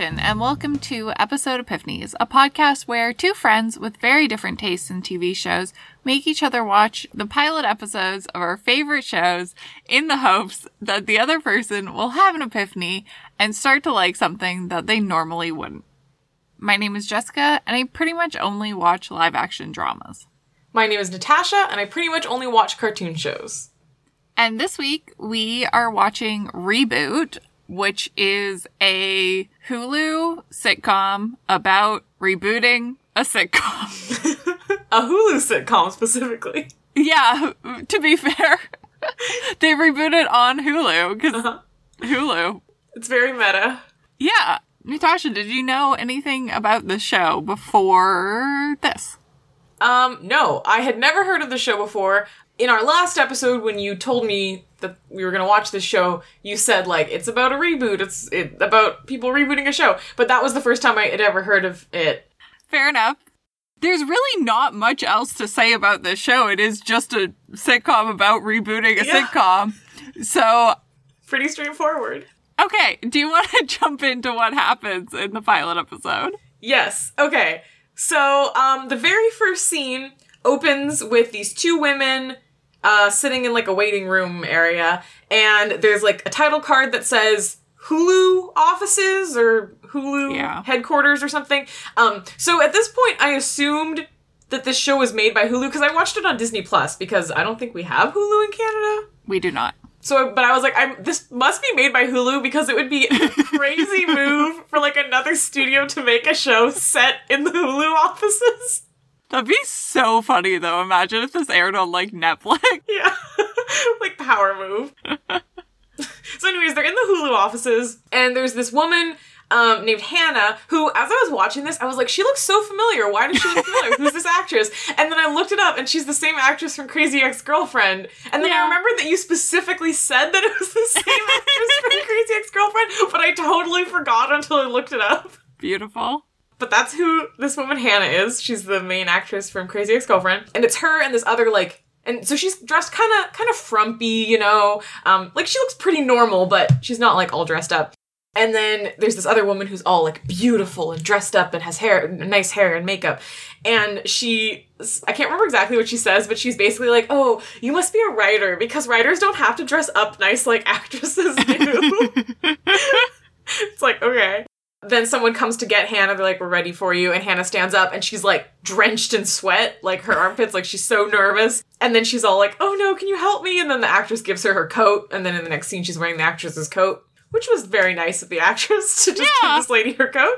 and welcome to Episode Epiphanies, a podcast where two friends with very different tastes in TV shows make each other watch the pilot episodes of our favorite shows in the hopes that the other person will have an epiphany and start to like something that they normally wouldn't. My name is Jessica, and I pretty much only watch live action dramas. My name is Natasha, and I pretty much only watch cartoon shows. And this week we are watching Reboot, which is a Hulu sitcom about rebooting a sitcom. A Hulu sitcom specifically. yeah, to be fair, they rebooted on Hulu because Uh-huh. Hulu. It's very meta. Yeah. Natasha, did you know anything about the show before this? Um, no, I had never heard of the show before. In our last episode, when you told me that we were gonna watch this show, you said like it's about a reboot. It's it, about people rebooting a show. But that was the first time I had ever heard of it. Fair enough. There's really not much else to say about this show. It is just a sitcom about rebooting a Yeah. sitcom. So, Pretty straightforward. okay, do you want to jump into what happens in the pilot episode? Yes. Okay. So, um, the very first scene opens with these two women uh, sitting in like a waiting room area, and there's like a title card that says Hulu offices or Hulu Yeah. headquarters or something. Um, so at this point, I assumed that this show was made by Hulu because I watched it on Disney Plus because I don't think we have Hulu in Canada. We do not. So, but I was like, I'm this must be made by Hulu because it would be a crazy move for like another studio to make a show set in the Hulu offices. That'd be so funny though. Imagine if this aired on like Netflix. Yeah, like power move. so, anyways, they're in the Hulu offices, and there's this woman. Um, named Hannah, who, as I was watching this, I was like, she looks so familiar. Why does she look familiar? Who's this actress? And then I looked it up, and she's the same actress from Crazy Ex Girlfriend. And then I remembered that you specifically said that it was the same actress from Crazy Ex Girlfriend, but I totally forgot until I looked it up. Beautiful. But that's who this woman Hannah is. She's the main actress from Crazy Ex-Girlfriend. And it's her and this other like and so she's dressed kind of kind of frumpy, you know. Um like she looks pretty normal, but she's not like all dressed up. And then there's this other woman who's all like beautiful and dressed up and has hair nice hair and makeup. And she I can't remember exactly what she says, but she's basically like, "Oh, you must be a writer because writers don't have to dress up nice like actresses do." it's like, okay. Then someone comes to get Hannah. They're like, "We're ready for you." And Hannah stands up, and she's like drenched in sweat, like her armpits, like she's so nervous. And then she's all like, "Oh no, can you help me?" And then the actress gives her her coat, and then in the next scene, she's wearing the actress's coat, which was very nice of the actress to just Yeah. give this lady her coat.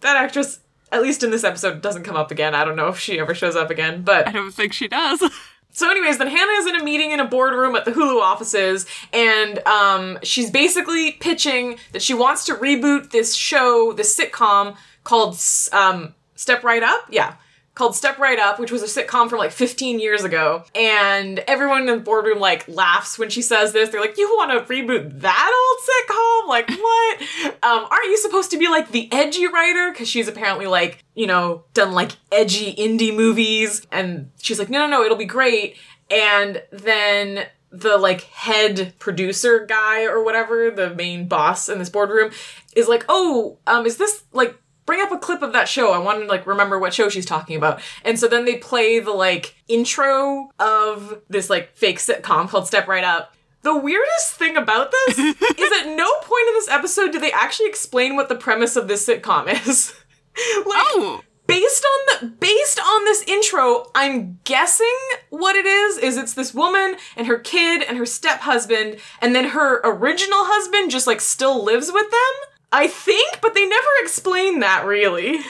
That actress, at least in this episode, doesn't come up again. I don't know if she ever shows up again, but I don't think she does. so, anyways, then Hannah is in a meeting in a boardroom at the Hulu offices, and um, she's basically pitching that she wants to reboot this show, this sitcom called um, Step Right Up. Yeah. Called Step Right Up, which was a sitcom from like 15 years ago. And everyone in the boardroom like laughs when she says this. They're like, You want to reboot that old sitcom? Like, what? um, aren't you supposed to be like the edgy writer? Because she's apparently like, you know, done like edgy indie movies. And she's like, no, no, no, it'll be great. And then the like head producer guy or whatever, the main boss in this boardroom, is like, oh, um, is this like bring up a clip of that show. I want to like remember what show she's talking about. And so then they play the like intro of this like fake sitcom called Step Right Up. The weirdest thing about this is at no point in this episode do they actually explain what the premise of this sitcom is. like, oh, based on the based on this intro, I'm guessing what it is is it's this woman and her kid and her step-husband and then her original husband just like still lives with them. I think, but they never explain that really.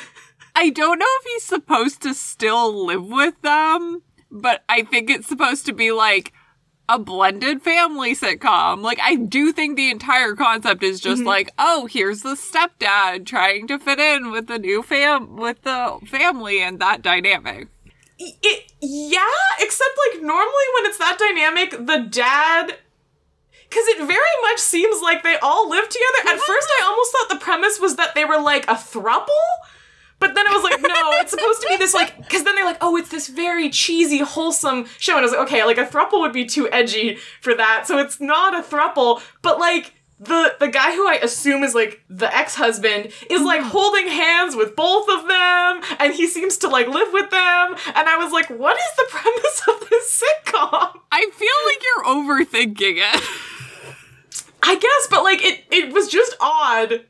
I don't know if he's supposed to still live with them, but I think it's supposed to be like a blended family sitcom. Like, I do think the entire concept is just mm-hmm. like, oh, here's the stepdad trying to fit in with the new fam with the family and that dynamic. It yeah, except like normally when it's that dynamic, the dad because it very much seems like they all live together. At first, I almost thought the premise was that they were like a thruple. But then it was like, no, it's supposed to be this like, because then they're like, oh, it's this very cheesy, wholesome show. And I was like, okay, like a thruple would be too edgy for that. So it's not a thruple. But like, the the guy who I assume is like the ex-husband is like Mm-hmm. holding hands with both of them and he seems to like live with them and I was like what is the premise of this sitcom? I feel like you're overthinking it. I guess but like it it was just odd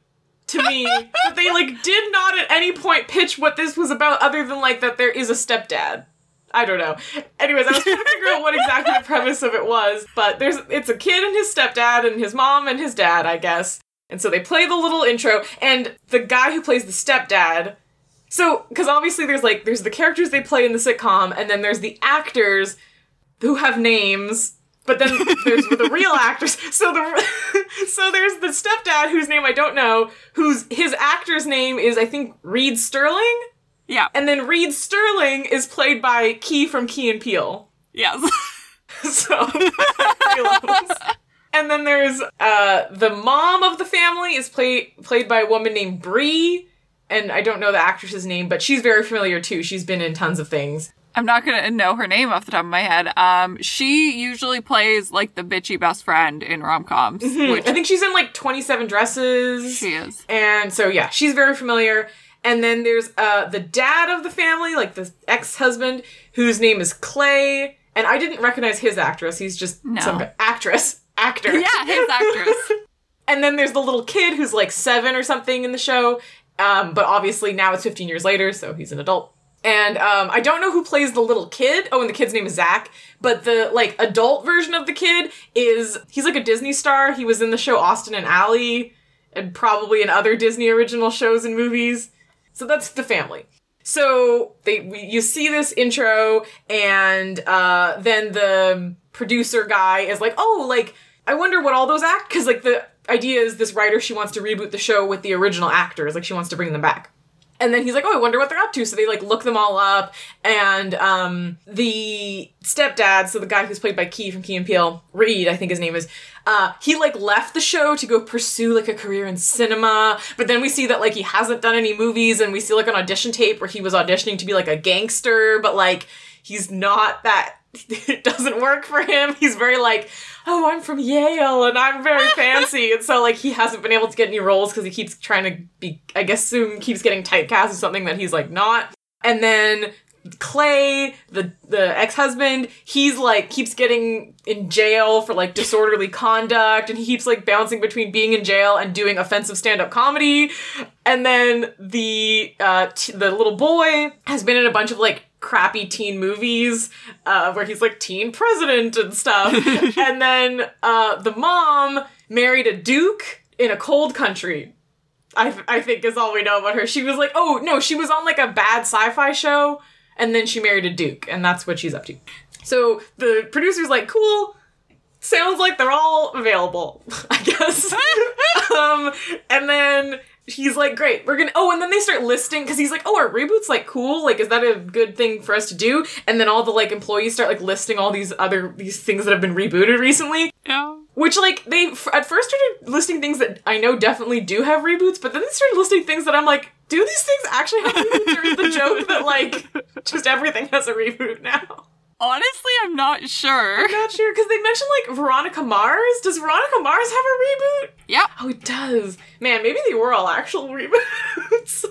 to me that they like did not at any point pitch what this was about other than like that there is a stepdad. I don't know. Anyways, I was trying to figure out what exactly the premise of it was, but there's it's a kid and his stepdad and his mom and his dad, I guess. And so they play the little intro and the guy who plays the stepdad so cuz obviously there's like there's the characters they play in the sitcom and then there's the actors who have names but then there's the real actors. So the so there's the stepdad whose name I don't know, whose his actor's name is I think Reed Sterling, yeah. and then Reed Sterling is played by Key from Key and Peele. Yes. So. And then there's uh the mom of the family is played played by a woman named Bree, and I don't know the actress's name, but she's very familiar too. She's been in tons of things. I'm not gonna know her name off the top of my head. Um, she usually plays like the bitchy best friend in rom coms, which I think she's in like 27 dresses. she is. And so yeah, she's very familiar. And then there's uh the dad of the family, like the ex-husband, whose name is Clay. And I didn't recognize his actress. He's just No. some actress. Actor. Yeah, his actress. And then there's the little kid who's like seven or something in the show. Um, but obviously now it's 15 years later, so he's an adult. And um, I don't know who plays the little kid. Oh, and the kid's name is Zach. But the like adult version of the kid is he's like a Disney star. He was in the show Austin and Ally, and probably in other Disney original shows and movies. So that's the family. So they we, you see this intro, and uh, then the producer guy is like, "Oh, like I wonder what all those act because like the idea is this writer she wants to reboot the show with the original actors, like she wants to bring them back." And then he's like, "Oh, I wonder what they're up to." So they like look them all up, and um, the stepdad, so the guy who's played by Key from Key and Peele, Reed, I think his name is, uh, he like left the show to go pursue like a career in cinema. But then we see that like he hasn't done any movies, and we see like an audition tape where he was auditioning to be like a gangster, but like he's not that. It doesn't work for him. He's very like, oh, I'm from Yale and I'm very fancy, and so like he hasn't been able to get any roles because he keeps trying to be. I guess soon keeps getting typecast as something that he's like not. And then Clay, the the ex husband, he's like keeps getting in jail for like disorderly conduct, and he keeps like bouncing between being in jail and doing offensive stand up comedy. And then the uh, t- the little boy has been in a bunch of like crappy teen movies uh, where he's like teen president and stuff. and then uh, the mom married a duke in a cold country. I, I think is all we know about her. She was like, oh no, she was on like a bad sci-fi show, and then she married a duke, and that's what she's up to. So the producer's like, cool. Sounds like they're all available, I guess. um, and then he's like, great, we're gonna. Oh, and then they start listing because he's like, oh, are reboots like cool? Like, is that a good thing for us to do? And then all the like employees start like listing all these other these things that have been rebooted recently. Yeah. Which like they f- at first started listing things that I know definitely do have reboots, but then they started listing things that I'm like, do these things actually have reboots, or is the joke that like just everything has a reboot now? Honestly, I'm not sure. I'm not sure because they mentioned like Veronica Mars. Does Veronica Mars have a reboot? Yeah. Oh, it does. Man, maybe they were all actual reboots.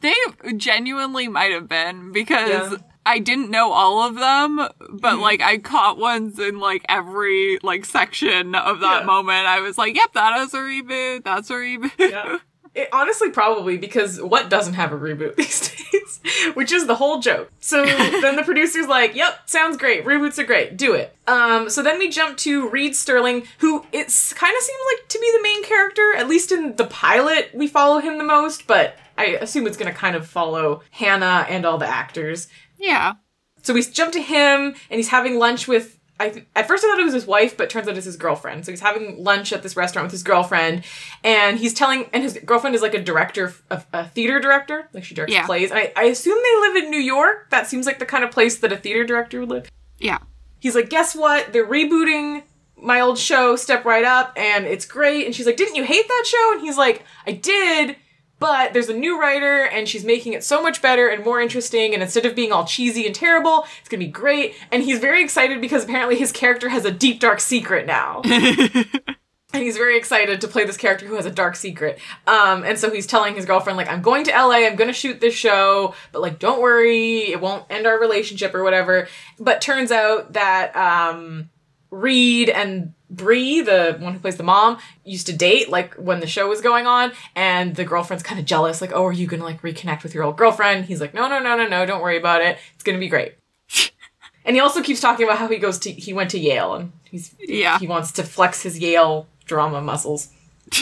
They genuinely might have been because Yeah. I didn't know all of them, but Hmm. like I caught ones in like every like section of that Yeah. moment. I was like, "Yep, that is a reboot. That's a reboot." yeah. It, honestly, probably because what doesn't have a reboot these days? Which is the whole joke. So then the producer's like, "Yep, sounds great. Reboots are great. Do it." Um, so then we jump to Reed Sterling, who it's kind of seems like to be the main character. At least in the pilot, we follow him the most, but I assume it's going to kind of follow Hannah and all the actors. yeah. So we jump to him, and he's having lunch with. I th- at first I thought it was his wife, but turns out it's his girlfriend. So he's having lunch at this restaurant with his girlfriend, and he's telling, and his girlfriend is like a director, a, a theater director, like she directs Yeah. plays. I, I assume they live in New York. That seems like the kind of place that a theater director would live. Yeah. He's like, guess what? They're rebooting my old show, Step Right Up, and it's great. And she's like, didn't you hate that show? And he's like, I did, but there's a new writer, and she's making it so much better and more interesting. And instead of being all cheesy and terrible, it's gonna be great. And he's very excited because apparently his character has a deep, dark secret now. and he's very excited to play this character who has a dark secret. Um, and so he's telling his girlfriend, like, I'm going to LA, I'm gonna shoot this show, but like, don't worry, it won't end our relationship or whatever. But turns out that um, Reed and Bree, the one who plays the mom, used to date like when the show was going on, and the girlfriend's kind of jealous, like, "Oh, are you gonna like reconnect with your old girlfriend?" He's like, "No, no, no, no, no, don't worry about it. It's gonna be great." and he also keeps talking about how he goes to he went to Yale and he's Yeah. he wants to flex his Yale drama muscles.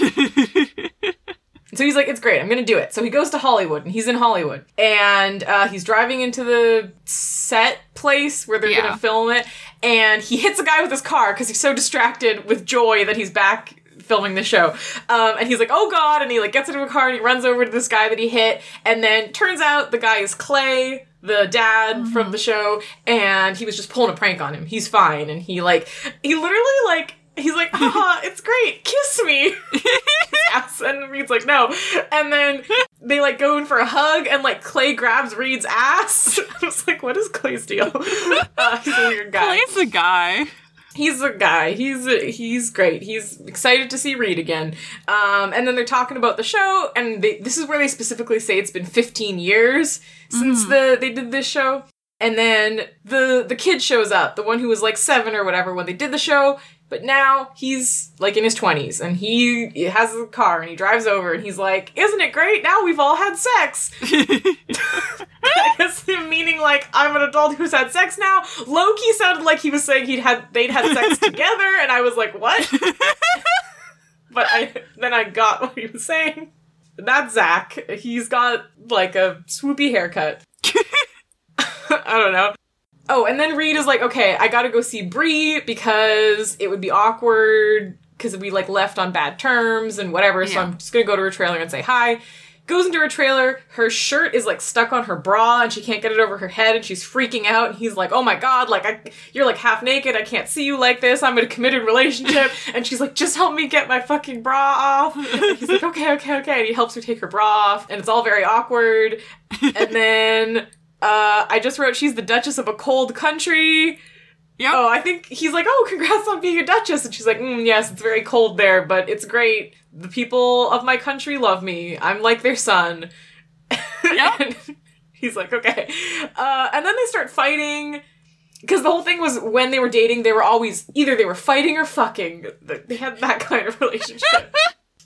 So he's like, it's great, I'm gonna do it. So he goes to Hollywood, and he's in Hollywood. And uh, he's driving into the set place where they're Yeah. gonna film it, and he hits a guy with his car because he's so distracted with joy that he's back filming the show. Um, and he's like, oh god, and he like gets into a car and he runs over to this guy that he hit, and then turns out the guy is Clay, the dad from the show, and he was just pulling a prank on him. He's fine, and he like, he literally like. He's like, haha, it's great, kiss me. ass and Reed's like no. And then they like go in for a hug and like Clay grabs Reed's ass. I was like what is Clay's deal? Uh, he's a weird guy. Clay's the guy. he's a guy. He's he's great. He's excited to see Reed again. Um, and then they're talking about the show and they, this is where they specifically say it's been 15 years since the they did this show and then the the kid shows up the one who was like seven or whatever when they did the show but now he's like in his 20s and he has a car and he drives over and he's like isn't it great now we've all had sex I guess him meaning like I'm an adult who's had sex now. Loki sounded like he was saying he'd had they'd had sex together, and I was like, what? but I then I got what he was saying. That's Zach. He's got like a swoopy haircut. I don't know. Oh, and then Reed is like, okay, I gotta go see Bree because it would be awkward because we like left on bad terms and whatever. So I'm just gonna go to her trailer and say hi. Goes into her trailer. Her shirt is like stuck on her bra and she can't get it over her head and she's freaking out. And he's like, "Oh my god, like I, you're like half naked. I can't see you like this. I'm in a committed relationship." and she's like, "Just help me get my fucking bra off." And he's like, "Okay, okay, okay." And he helps her take her bra off, and it's all very awkward. and then uh, I just wrote, "She's the Duchess of a cold country." Yep. Oh, I think he's like, oh, congrats on being a duchess. And she's like, mm, yes, it's very cold there, but it's great. The people of my country love me. I'm like their son. Yep. And he's like, okay. Uh, and then they start fighting. Because the whole thing was when they were dating, they were always either they were fighting or fucking. They had that kind of relationship.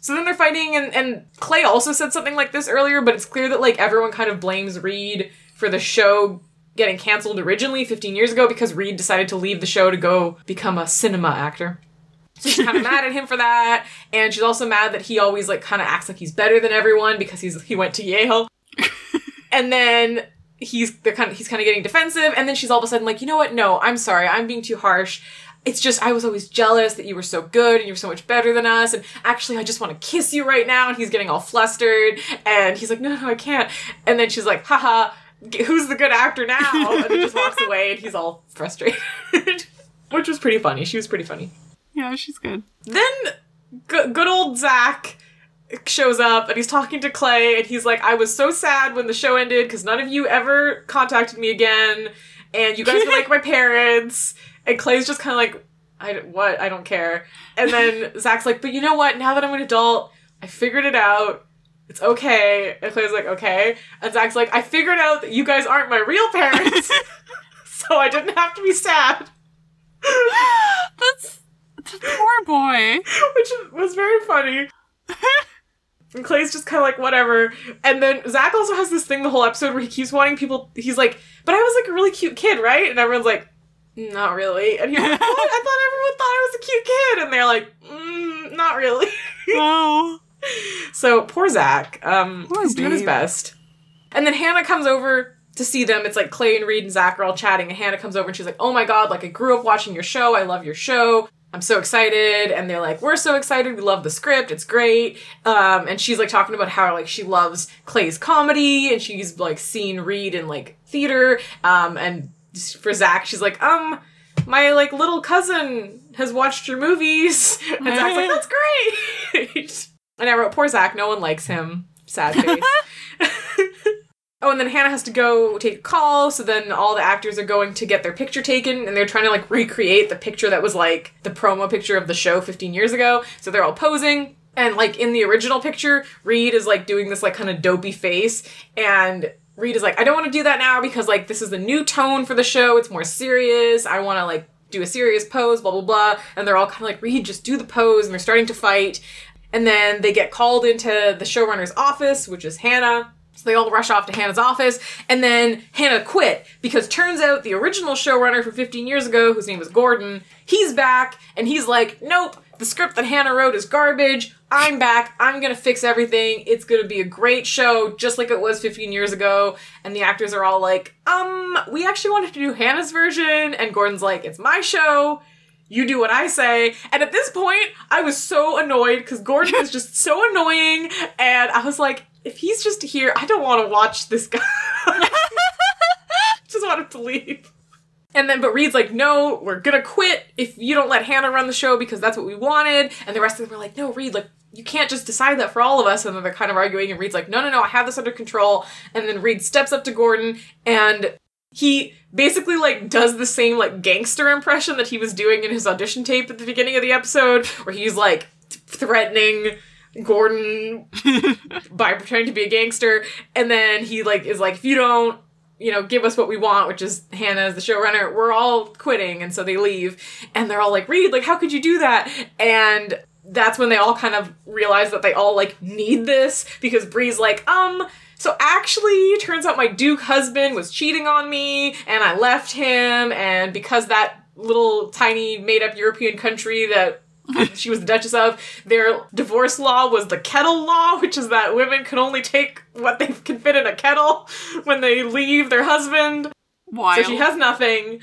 So then they're fighting, and, and Clay also said something like this earlier, but it's clear that like everyone kind of blames Reed for the show getting canceled originally 15 years ago because Reed decided to leave the show to go become a cinema actor. So she's kind of mad at him for that, and she's also mad that he always like kind of acts like he's better than everyone because he's he went to Yale. and then he's they're kind of he's kind of getting defensive, and then she's all of a sudden like, you know what? No, I'm sorry, I'm being too harsh. It's just I was always jealous that you were so good and you were so much better than us, and actually I just want to kiss you right now. And he's getting all flustered, and he's like, no, no, I can't. And then she's like, haha, who's the good actor now? And he just walks away, and he's all frustrated, which was pretty funny. She was pretty funny. Yeah, she's good. Then g- good old Zach shows up and he's talking to Clay and he's like, I was so sad when the show ended because none of you ever contacted me again and you guys were like my parents. And Clay's just kind of like, I what? I don't care. And then Zach's like, but you know what? Now that I'm an adult, I figured it out. It's okay. And Clay's like, okay. And Zach's like, I figured out that you guys aren't my real parents. so I didn't have to be sad. That's, a poor boy. which was very funny. and Clay's just kind of like whatever. And then Zach also has this thing the whole episode where he keeps wanting people. He's like, "But I was like a really cute kid, right?" And everyone's like, "Not really." And he's like, "What? I thought everyone thought I was a cute kid." And they're like, mm, "Not really." Oh. So poor Zach. Um, Poor he's doing his best. And then Hannah comes over to see them. It's like Clay and Reed and Zach are all chatting, and Hannah comes over and she's like, "Oh my god! Like I grew up watching your show. I love your show. I'm so excited." And they're like, "We're so excited. We love the script. It's great." Um, and she's like talking about how like she loves Clay's comedy, and she's like seen Reed in like theater. Um, and for Zach, she's like, "Um." My like little cousin has watched your movies, and Zach's like, "That's great." and I wrote, "Poor Zach, no one likes him." Sad face. Oh, and then Hannah has to go take a call, so then all the actors are going to get their picture taken, and they're trying to like recreate the picture that was like the promo picture of the show 15 years ago. So they're all posing. And like in the original picture, Reed is like doing this like kind of dopey face, and Reed is like, I don't want to do that now because like this is the new tone for the show. It's more serious. I want to like do a serious pose, blah blah blah. And they're all kind of like, Reed, just do the pose, and they're starting to fight. And then they get called into the showrunner's office, which is Hannah. So they all rush off to Hannah's office, and then Hannah quit because turns out the original showrunner from 15 years ago, whose name was Gordon, he's back, and he's like, nope, the script that Hannah wrote is garbage. I'm back. I'm gonna fix everything. It's gonna be a great show, just like it was 15 years ago. And the actors are all like, um, we actually wanted to do Hannah's version. And Gordon's like, it's my show. You do what I say. And at this point, I was so annoyed because Gordon is just so annoying. And I was like, if he's just here, I don't want to watch this guy. just wanted to leave. And then, but Reed's like, no, we're gonna quit if you don't let Hannah run the show because that's what we wanted. And the rest of them were like, no, Reed, like, you can't just decide that for all of us. And then they're kind of arguing, and Reed's like, no, no, no, I have this under control. And then Reed steps up to Gordon and he basically like does the same like gangster impression that he was doing in his audition tape at the beginning of the episode, where he's like threatening Gordon by pretending to be a gangster, and then he like is like, if you don't, you know, give us what we want, which is Hannah as the showrunner, we're all quitting, and so they leave, and they're all like, Reed, like, how could you do that? And that's when they all kind of realize that they all like need this because Bree's like, um. So actually, turns out my Duke husband was cheating on me, and I left him, and because that little tiny made up European country that she was the Duchess of. Their divorce law was the kettle law, which is that women can only take what they can fit in a kettle when they leave their husband. Wild. So she has nothing.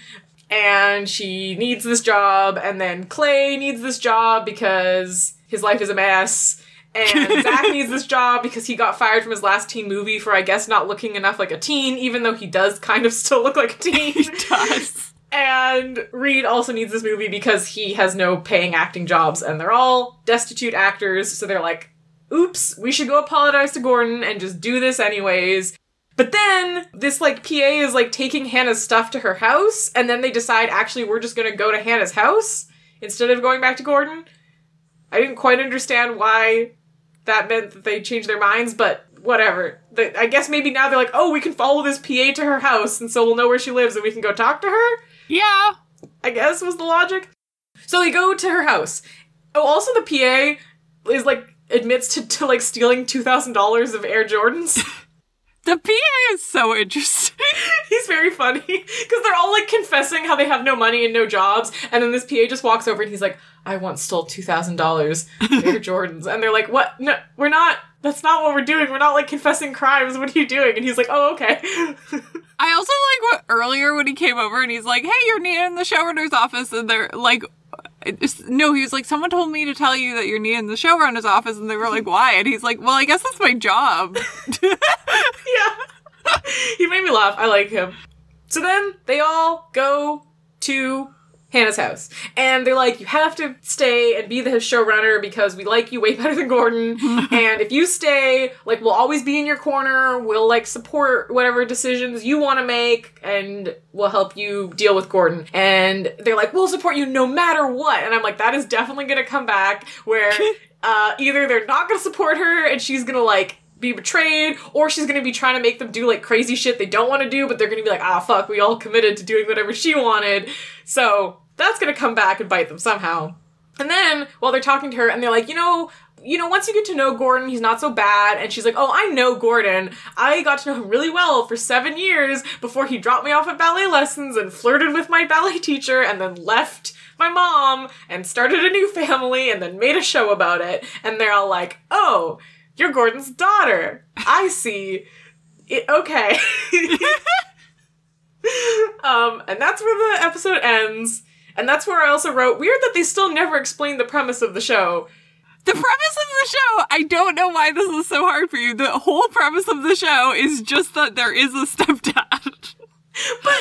And she needs this job, and then Clay needs this job because his life is a mess. And Zach needs this job because he got fired from his last teen movie for, I guess, not looking enough like a teen, even though he does kind of still look like a teen. he does. And Reed also needs this movie because he has no paying acting jobs and they're all destitute actors, so they're like, oops, we should go apologize to Gordon and just do this anyways. But then this like PA is like taking Hannah's stuff to her house, and then they decide actually we're just gonna go to Hannah's house instead of going back to Gordon. I didn't quite understand why that meant that they changed their minds, but whatever. I guess maybe now they're like, oh, we can follow this PA to her house, and so we'll know where she lives and we can go talk to her. Yeah. I guess was the logic. So they go to her house. Oh, also the PA is like admits to, to like stealing two thousand dollars of Air Jordans. The PA is so interesting. He's very funny because they're all like confessing how they have no money and no jobs, and then this PA just walks over and he's like, "I once stole two thousand dollars Air Jordans," and they're like, "What? No, we're not. That's not what we're doing. We're not like confessing crimes. What are you doing?" And he's like, "Oh, okay." I also like what earlier when he came over and he's like, "Hey, you're needed in the showrunner's office," and they're like, "No," he was like, "Someone told me to tell you that you're needed in the showrunner's office," and they were like, "Why?" And he's like, "Well, I guess that's my job." yeah. he made me laugh. I like him. So then they all go to Hannah's house. And they're like, you have to stay and be the showrunner because we like you way better than Gordon. and if you stay, like, we'll always be in your corner. We'll, like, support whatever decisions you want to make and we'll help you deal with Gordon. And they're like, we'll support you no matter what. And I'm like, that is definitely going to come back where uh, either they're not going to support her and she's going to, like, be betrayed, or she's gonna be trying to make them do like crazy shit they don't want to do, but they're gonna be like, ah, fuck, we all committed to doing whatever she wanted. So that's gonna come back and bite them somehow. And then while they're talking to her, and they're like, you know, you know, once you get to know Gordon, he's not so bad. And she's like, oh, I know Gordon. I got to know him really well for seven years before he dropped me off at ballet lessons and flirted with my ballet teacher and then left my mom and started a new family and then made a show about it. And they're all like, oh, you're Gordon's daughter. I see. It, okay. um, and that's where the episode ends. And that's where I also wrote weird that they still never explained the premise of the show. The premise of the show, I don't know why this is so hard for you. The whole premise of the show is just that there is a stepdad. But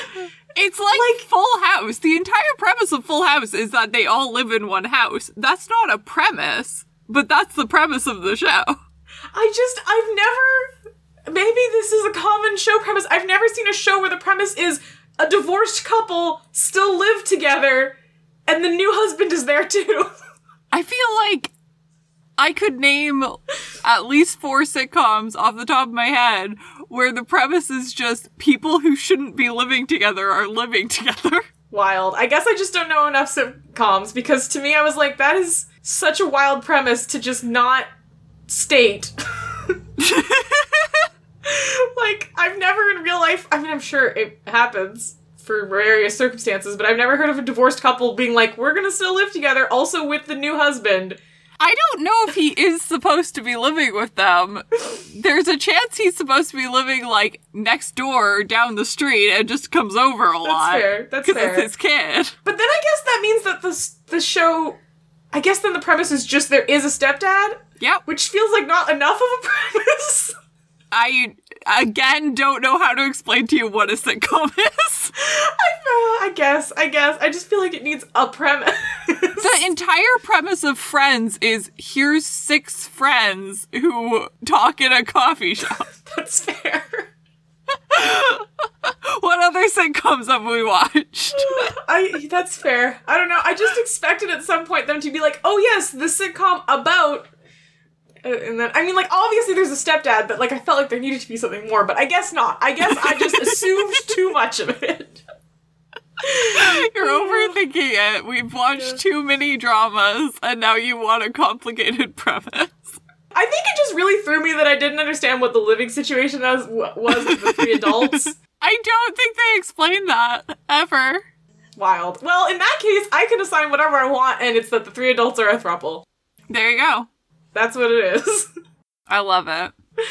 It's like, Like- Full House. The entire premise of Full House is that they all live in one house. That's not a premise, but that's the premise of the show. I just I've never maybe this is a common show premise. I've never seen a show where the premise is a divorced couple still live together and the new husband is there too. I feel like I could name at least four sitcoms off the top of my head where the premise is just people who shouldn't be living together are living together. Wild. I guess I just don't know enough sitcoms because to me I was like, that is such a wild premise to just not state. like, I've never in real life, I mean, I'm sure it happens for various circumstances, but I've never heard of a divorced couple being like, we're gonna still live together, also with the new husband. I don't know if he is supposed to be living with them. There's a chance he's supposed to be living like next door down the street and just comes over a lot. That's fair. That's Because fair. it's his kid. But then I guess that means that the the show, I guess then the premise is just there is a stepdad, Yep. which feels like not enough of a premise. I again don't know how to explain to you what a sitcom is. I, I guess, I guess, I just feel like it needs a premise. The entire premise of Friends is here's six friends who talk in a coffee shop. That's fair. What other sitcoms have we watched? I that's fair. I don't know. I just expected at some point them to be like, "Oh yes, the sitcom about," uh, and then I mean, like obviously there's a stepdad, but like I felt like there needed to be something more. But I guess not. I guess I just assumed too much of it. You're overthinking it. We've watched too many dramas, and now you want a complicated premise. I think it just really threw me that I didn't understand what the living situation was was with the three adults. I don't think they explained that ever. Wild. Well, in that case, I can assign whatever I want, and it's that the three adults are a throuple. There you go. That's what it is. I love it.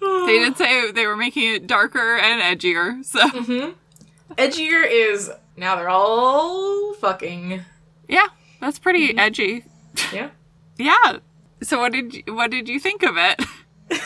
They did say they were making it darker and edgier, so Edgier is now they're all fucking. yeah, that's pretty edgy. Yeah. Yeah. So what did you, what did you think of it?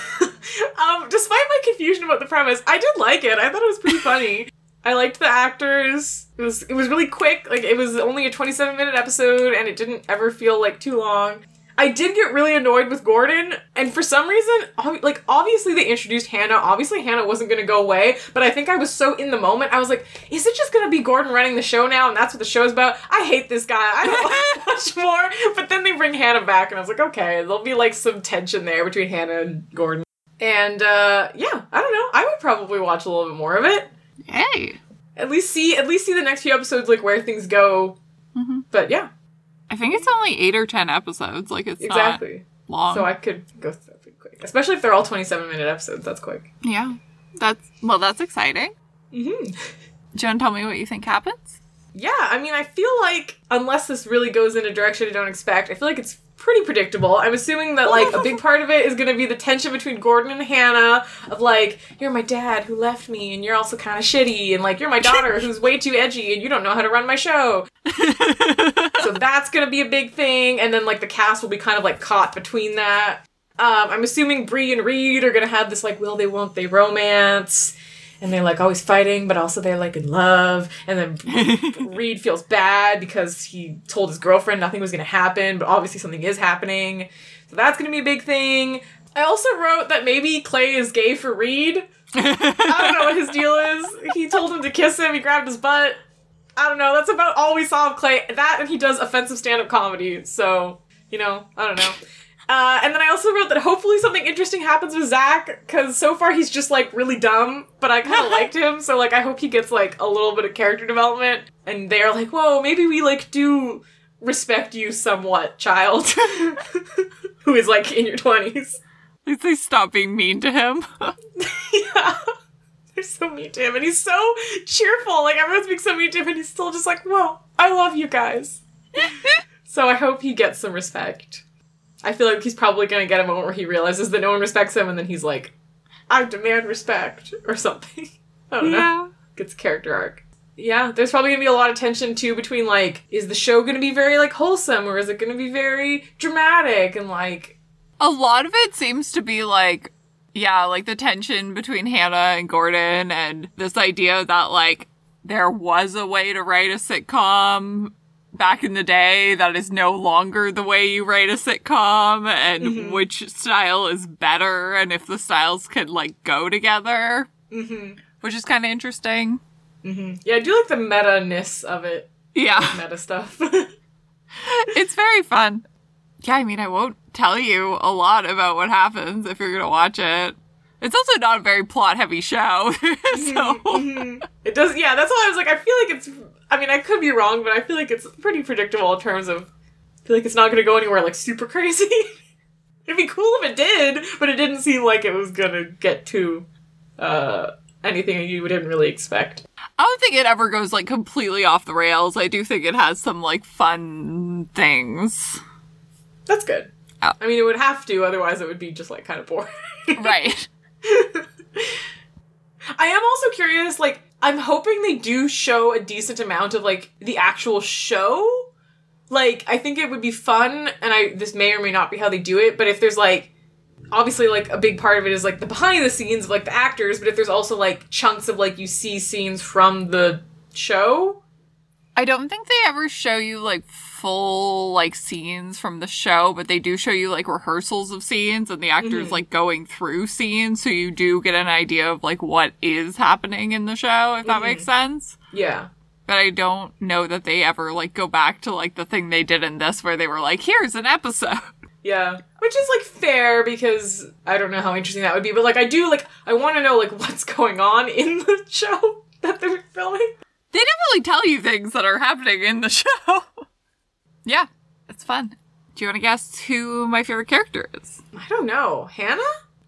Um, despite my confusion about the premise, I did like it. I thought it was pretty funny. I liked the actors. It was it was really quick. Like it was only a 27 minute episode and it didn't ever feel like too long. I did get really annoyed with Gordon, and for some reason, like obviously they introduced Hannah. Obviously Hannah wasn't gonna go away, but I think I was so in the moment. I was like, is it just gonna be Gordon running the show now, and that's what the show's about? I hate this guy. I don't want to watch more. But then they bring Hannah back, and I was like, okay, there'll be like some tension there between Hannah and Gordon. And uh yeah, I don't know. I would probably watch a little bit more of it. Hey, At least see at least see the next few episodes like where things go. But yeah, I think it's only eight or ten episodes. Like it's exactly. not long. So I could go through that pretty quick. Especially if they're all 27 minute episodes, that's quick. yeah, that's well, that's exciting. Mhm. Do you want to tell me what you think happens? Yeah, I mean, I feel like unless this really goes in a direction I don't expect, I feel like it's pretty predictable. I'm assuming that like a big part of it is going to be the tension between Gordon and Hannah of like you're my dad who left me and you're also kind of shitty and like you're my daughter who's way too edgy and you don't know how to run my show. so that's going to be a big thing and then like the cast will be kind of like caught between that. Um, I'm assuming Bree and Reed are going to have this like will they won't they romance and they're like always fighting, but also they're like in love. And then Reed feels bad because he told his girlfriend nothing was going to happen, but obviously something is happening. So that's going to be a big thing. I also wrote that maybe Clay is gay for Reed. I don't know what his deal is. He told him to kiss him, he grabbed his butt. I don't know. That's about all we saw of Clay. That and he does offensive stand up comedy. So, you know, I don't know. Uh, and then I also wrote that hopefully something interesting happens with Zach because so far he's just like really dumb, but I kind of liked him. So like I hope he gets like a little bit of character development. And they're like, whoa, maybe we like do respect you somewhat, child, who is like in your twenties. At least they stop being mean to him. yeah. They're so mean to him, and he's so cheerful. Like everyone's being so mean to him, and he's still just like, "Whoa, I love you guys." so I hope he gets some respect. I feel like he's probably gonna get a moment where he realizes that no one respects him, and then he's like, "I demand respect" or something. I don't know. yeah. Gets a character arc. Yeah, there's probably gonna be a lot of tension too between like, is the show gonna be very like wholesome, or is it gonna be very dramatic and like A lot of it seems to be like, yeah, like the tension between Hannah and Gordon, and this idea that like there was a way to write a sitcom back in the day that is no longer the way you write a sitcom and Mm-hmm. which style is better and if the styles could like go together. Mm-hmm. Which is kind of interesting. Yeah, I do like the meta-ness of it. Yeah. Meta stuff. it's very fun. Yeah, I mean, I won't tell you a lot about what happens if you're gonna watch it. It's also not a very plot heavy show, so it does yeah, that's why I was like, I feel like it's I mean, I could be wrong, but I feel like it's pretty predictable in terms of I feel like it's not gonna go anywhere like super crazy. It'd be cool if it did, but it didn't seem like it was gonna get to uh anything you didn't really expect. I don't think it ever goes like completely off the rails. I do think it has some like fun things. That's good. Oh. I mean, it would have to, otherwise, it would be just like kind of boring. Right. I am also curious, like, I'm hoping they do show a decent amount of like the actual show. Like, I think it would be fun, and I this may or may not be how they do it, but if there's like obviously like a big part of it is like the behind the scenes of like the actors, but if there's also like chunks of like you see scenes from the show. I don't think they ever show you like full like scenes from the show, but they do show you like rehearsals of scenes and the actors mm-hmm. like going through scenes, so you do get an idea of like what is happening in the show, if that makes mm-hmm. sense. Yeah. But I don't know that they ever like go back to like the thing they did in this where they were like, here's an episode. Yeah. Which is like fair because I don't know how interesting that would be, but like I do like I want to know like what's going on in the show that they're filming. They definitely tell you things that are happening in the show. yeah, it's fun. Do you want to guess who my favorite character is? I don't know. Hannah?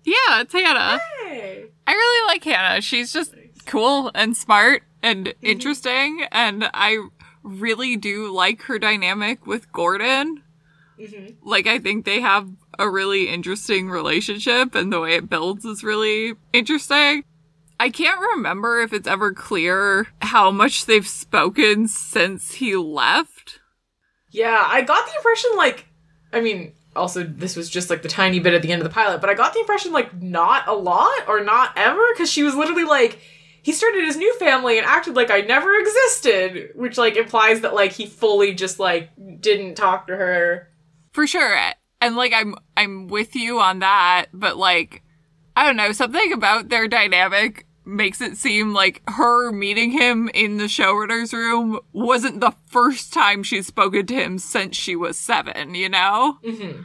Yeah, it's Hannah. Hey. I really like Hannah. She's just cool and smart and mm-hmm. interesting, and I really do like her dynamic with Gordon. Mm-hmm. Like, I think they have a really interesting relationship, and the way it builds is really interesting. I can't remember if it's ever clear how much they've spoken since he left. Yeah, I got the impression like I mean, also this was just like the tiny bit at the end of the pilot, but I got the impression like not a lot or not ever cuz she was literally like he started his new family and acted like I never existed, which like implies that like he fully just like didn't talk to her. For sure. And like I'm I'm with you on that, but like I don't know, something about their dynamic makes it seem like her meeting him in the showrunner's room wasn't the first time she's spoken to him since she was seven, you know? Mm-hmm.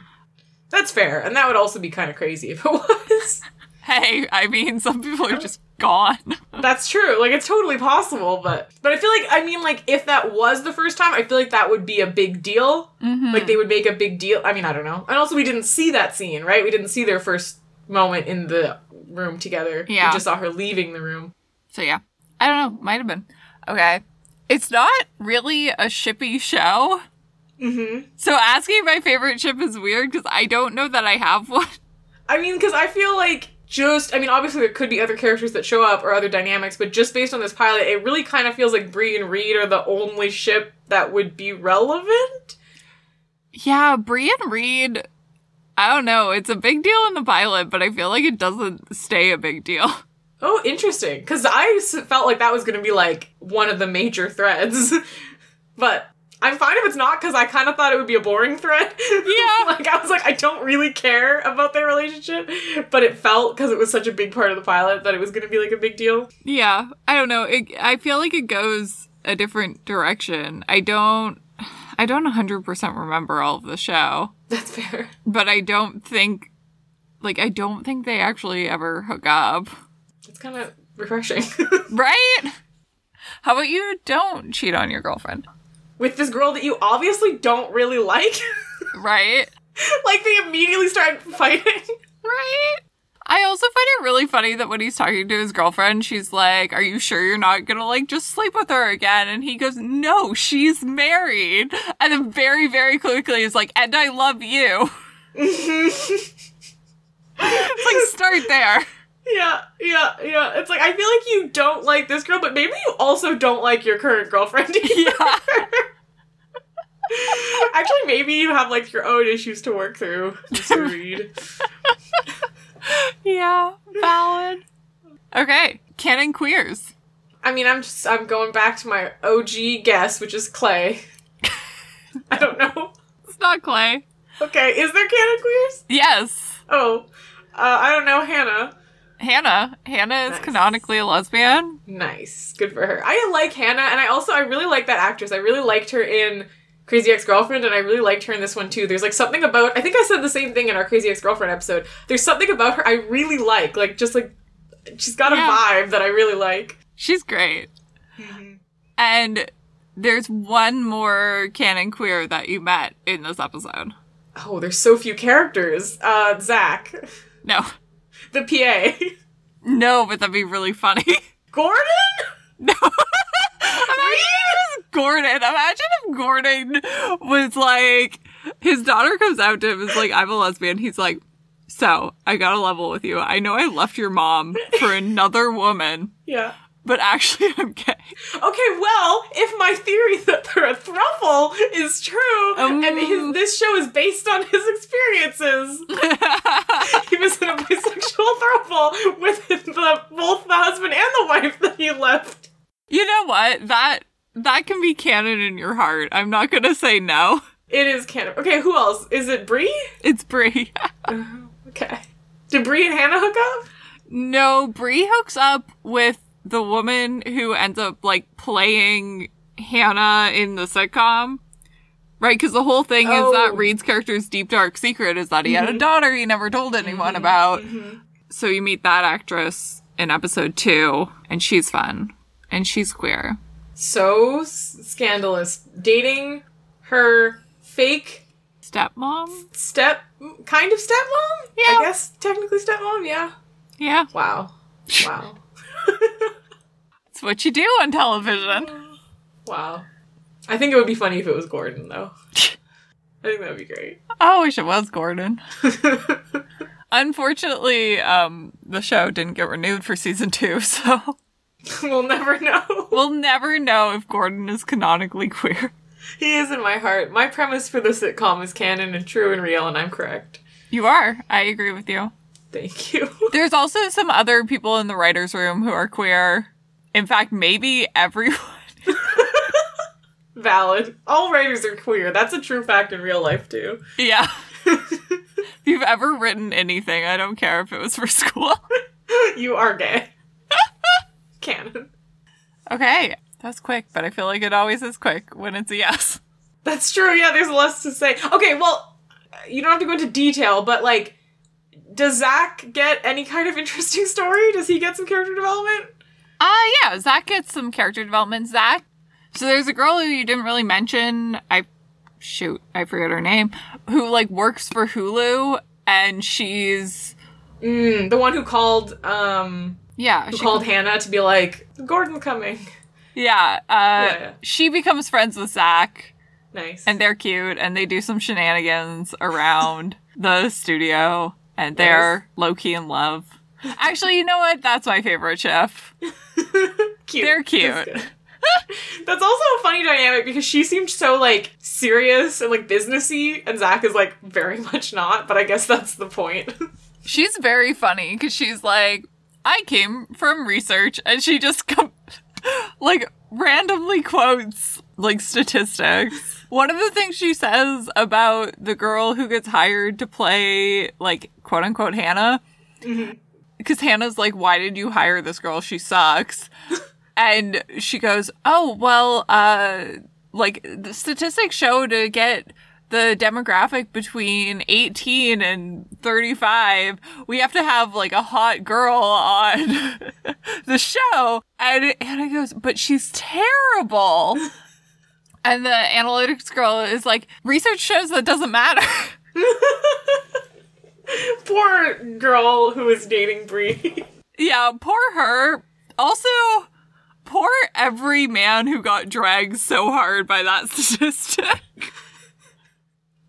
That's fair, and that would also be kind of crazy if it was. Hey, I mean, some people are just gone. That's true. Like it's totally possible, but but I feel like I mean like if that was the first time, I feel like that would be a big deal. Mm-hmm. Like they would make a big deal. I mean, I don't know. And also we didn't see that scene, right? We didn't see their first moment in the room together. Yeah. We just saw her leaving the room. So yeah. I don't know, might have been. Okay. It's not really a shippy show. Mm-hmm. So asking my favorite ship is weird because I don't know that I have one. I mean, because I feel like just I mean, obviously there could be other characters that show up or other dynamics, but just based on this pilot, it really kind of feels like Bree and Reed are the only ship that would be relevant. Yeah, Bree and Reed. I don't know. It's a big deal in the pilot, but I feel like it doesn't stay a big deal. Oh, interesting. Because I felt like that was going to be like one of the major threads. but I'm fine if it's not because I kind of thought it would be a boring thread. Yeah. like, I was like, I don't really care about their relationship. But it felt, because it was such a big part of the pilot, that it was going to be like a big deal. Yeah, I don't know. It, I feel like it goes a different direction. I don't. I don't 100% remember all of the show, That's fair. but I don't think. Like, I don't think they actually ever hook up. It's kind of refreshing. Right? How about you don't cheat on your girlfriend? With this girl that you obviously don't really like. Right? like, they immediately start fighting. Right? I also find it really funny that when he's talking to his girlfriend, she's like, Are you sure you're not gonna like just sleep with her again? And he goes, No, she's married. And then very, very quickly is like, And I love you. it's like, start there. Yeah, yeah, yeah. It's like I feel like you don't like this girl, but maybe you also don't like your current girlfriend either. Yeah. Actually, maybe you have like your own issues to work through. Reed. Yeah, valid. Okay, canon queers. I mean, I'm just I'm going back to my OG guess, which is Clay. I don't know. It's not Clay. Okay, is there canon queers? Yes. Oh, uh, I don't know. Hannah. Hannah. Hannah is Nice. canonically a lesbian. Nice, good for her. I like Hannah, and I also I really like that actress. I really liked her in Crazy Ex Girlfriend, and I really liked her in this one too. There's like something about I think I said the same thing in our Crazy Ex Girlfriend episode. There's something about her I really like, like just like she's got a vibe that I really like. She's great. And there's one more canon queer that you met in this episode. Oh, there's so few characters. Uh, Zach, No. the PA, No, but that'd be really funny. Gordon. No. Imagine if it was Gordon. Imagine if Gordon was like, his daughter comes out to him and is like, I'm a lesbian. He's like, so I got a level with you. I know I left your mom for another woman, Yeah. but actually I'm gay. Okay, well, if my theory that they're a thruple is true, Um. and his, this show is based on his experiences, he was in a bisexual throuple with the both the husband and the wife that he left. You know what? That that can be canon in your heart. I'm not gonna say no. It is canon. Okay, who else? Is it Bree? It's Bree. Oh, okay. Did Bree and Hannah hook up? no, Bree hooks up with the woman who ends up like playing Hannah in the sitcom. Right, because the whole thing Oh. is that oh. Reed's character's deep dark secret is that he had a mm-hmm. daughter he never told mm-hmm. anyone about. Mm-hmm. So you meet that actress in episode two, and she's fun. And she's queer. So s- scandalous. Dating her fake Stepmom? step, kind of stepmom? Yeah. I guess technically stepmom, yeah. Yeah, Wow. Wow. it's what you do on television. Wow. I think it would be funny if it was Gordon, though. I think that would be great. I wish it was Gordon. Unfortunately, um, the show didn't get renewed for season two, so we'll never know. we'll never know if Gordon is canonically queer. He is in my heart. My premise for the sitcom is canon and true and real, and I'm correct. You are. I agree with you. Thank you. There's also some other people in the writer's room who are queer. In fact, maybe everyone. Valid. All writers are queer. That's a true fact in real life, too. Yeah. if you've ever written anything, I don't care if it was for school. you are gay. Canon. Okay. That's quick, but I feel like it always is quick when it's a yes. That's true. Yeah, there's less to say. Okay, well, you don't have to go into detail, but like, does Zach get any kind of interesting story? Does he get some character development? Uh, yeah, Zach gets some character development. Zach. So there's a girl who you didn't really mention. I, shoot, I forget her name. Who like works for Hulu, and she's Mm, the one who called, um, yeah, who she called Hannah to be like, "Gordon coming. yeah. Uh, yeah. she becomes friends with Zach, Nice. and they're cute, and they do some shenanigans around the studio, and they're low key in love. Actually, you know what? That's my favorite chef. cute. they're cute. That's. That's also a funny dynamic because she seemed so like serious and like businessy, and Zach is like very much not. But I guess that's the point. She's very funny because she's like, I came from research, and she just com- like randomly quotes like statistics. One of the things she says about the girl who gets hired to play like quote unquote Hannah, because Hannah's like, "Why did you hire this girl? She sucks." and she goes, "Oh well, uh, like the statistics show to get." The demographic between 18 and 35 we have to have like a hot girl on the show. And Anna goes but she's terrible. And the analytics girl is like research shows that doesn't matter. Poor girl who is dating Bree. yeah poor her. Also poor every man who got dragged so hard by that statistic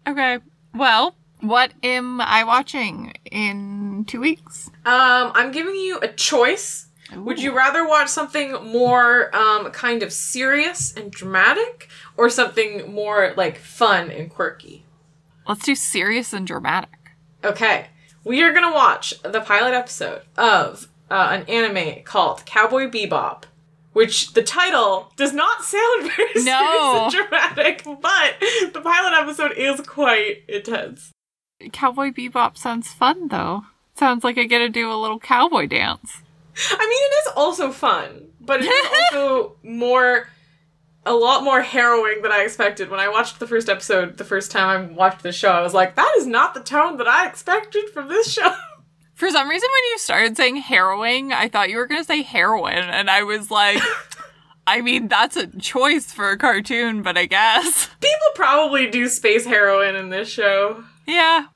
okay. Well what am i watching in two weeks? Um, I'm giving you a choice. Would you rather watch something more um kind of serious and dramatic, or something more like fun and quirky? let's do serious and dramatic. Okay, we are gonna watch the pilot episode of uh, an anime called Cowboy Bebop, which the title does not sound very No. dramatic, but the pilot episode is quite intense. Cowboy Bebop sounds fun though. Sounds like I get to do a little cowboy dance. I mean, it is also fun, but it is also more, a lot more harrowing than I expected. When I watched the first episode, the first time I watched the show, I was like, that is not the tone that I expected from this show. For some reason, when you started saying harrowing, I thought you were going to say heroin, and I was like, I mean, that's a choice for a cartoon, but I guess. People probably do space heroin in this show. Yeah.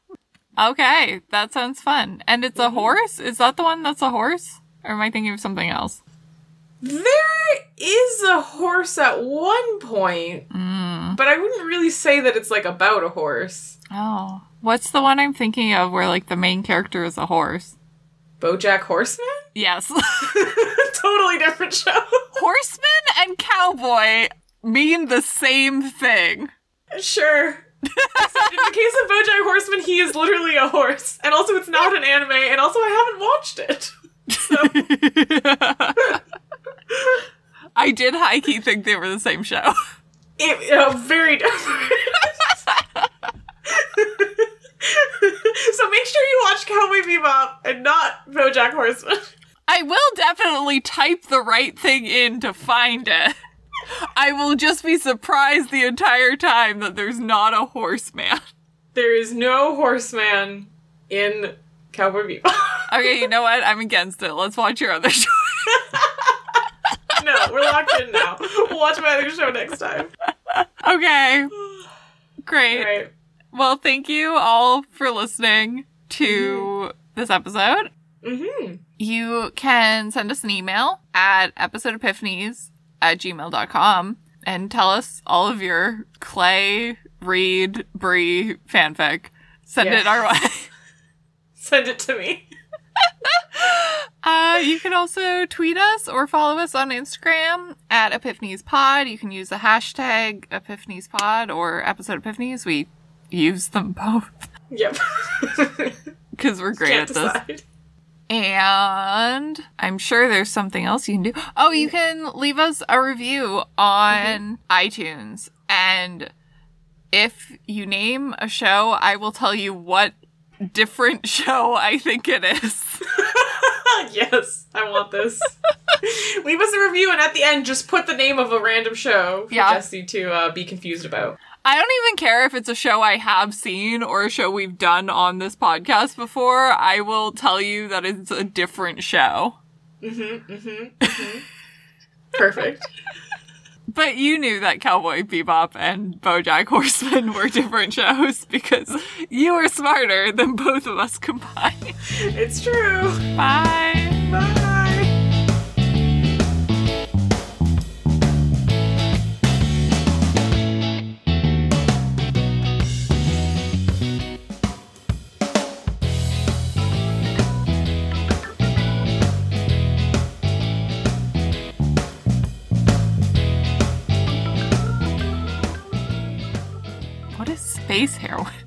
Okay, that sounds fun. And it's a Mm-hmm. horse? Is that the one that's a horse? Or am I thinking of something else? There is a horse at one point, Mm. but I wouldn't really say that it's like about a horse. Oh. What's the one I'm thinking of where, like, the main character is a horse? Bojack Horseman? Yes. totally different show. Horseman and cowboy mean the same thing. Sure. Except in the case of Bojack Horseman, he is literally a horse. And also, it's not an anime, and also, I haven't watched it. So, I did high key think they were the same show. it, uh, very different. Make sure you watch Cowboy Bebop and not Bojack Horseman. I will definitely type the right thing in to find it. I will just be surprised the entire time that there's not a horseman. There is no horseman in Cowboy Bebop. Okay, you know what? I'm against it. Let's watch your other show. no, we're locked in now. We'll watch my other show next time. Okay. Great. Well, thank you all for listening to this episode. Mm-hmm. You can send us an email at episodeepiphanies at gmail.com and tell us all of your Clay, Reed, Bree fanfic. Send Yeah. it our way. Send it to me. Uh, you can also tweet us or follow us on Instagram at Epiphanies Pod. You can use the hashtag Epiphanies Pod or Episode Epiphanies. We use them both Yep. because we're great at this. decide. And I'm sure there's something else you can do. Oh, you can leave us a review on iTunes. And if you name a show, I will tell you what different show I think it is. yes, I want this. Leave us a review, and at the end, just put the name of a random show for Yeah. Jesse to uh, be confused about. I don't even care if it's a show I have seen or a show we've done on this podcast before. I will tell you that it's a different show. Mm-hmm, mm-hmm, mm-hmm. Perfect. But you knew that Cowboy Bebop and Bojack Horseman were different shows because you were smarter than both of us combined. it's true. Bye. Bye. Space heroin?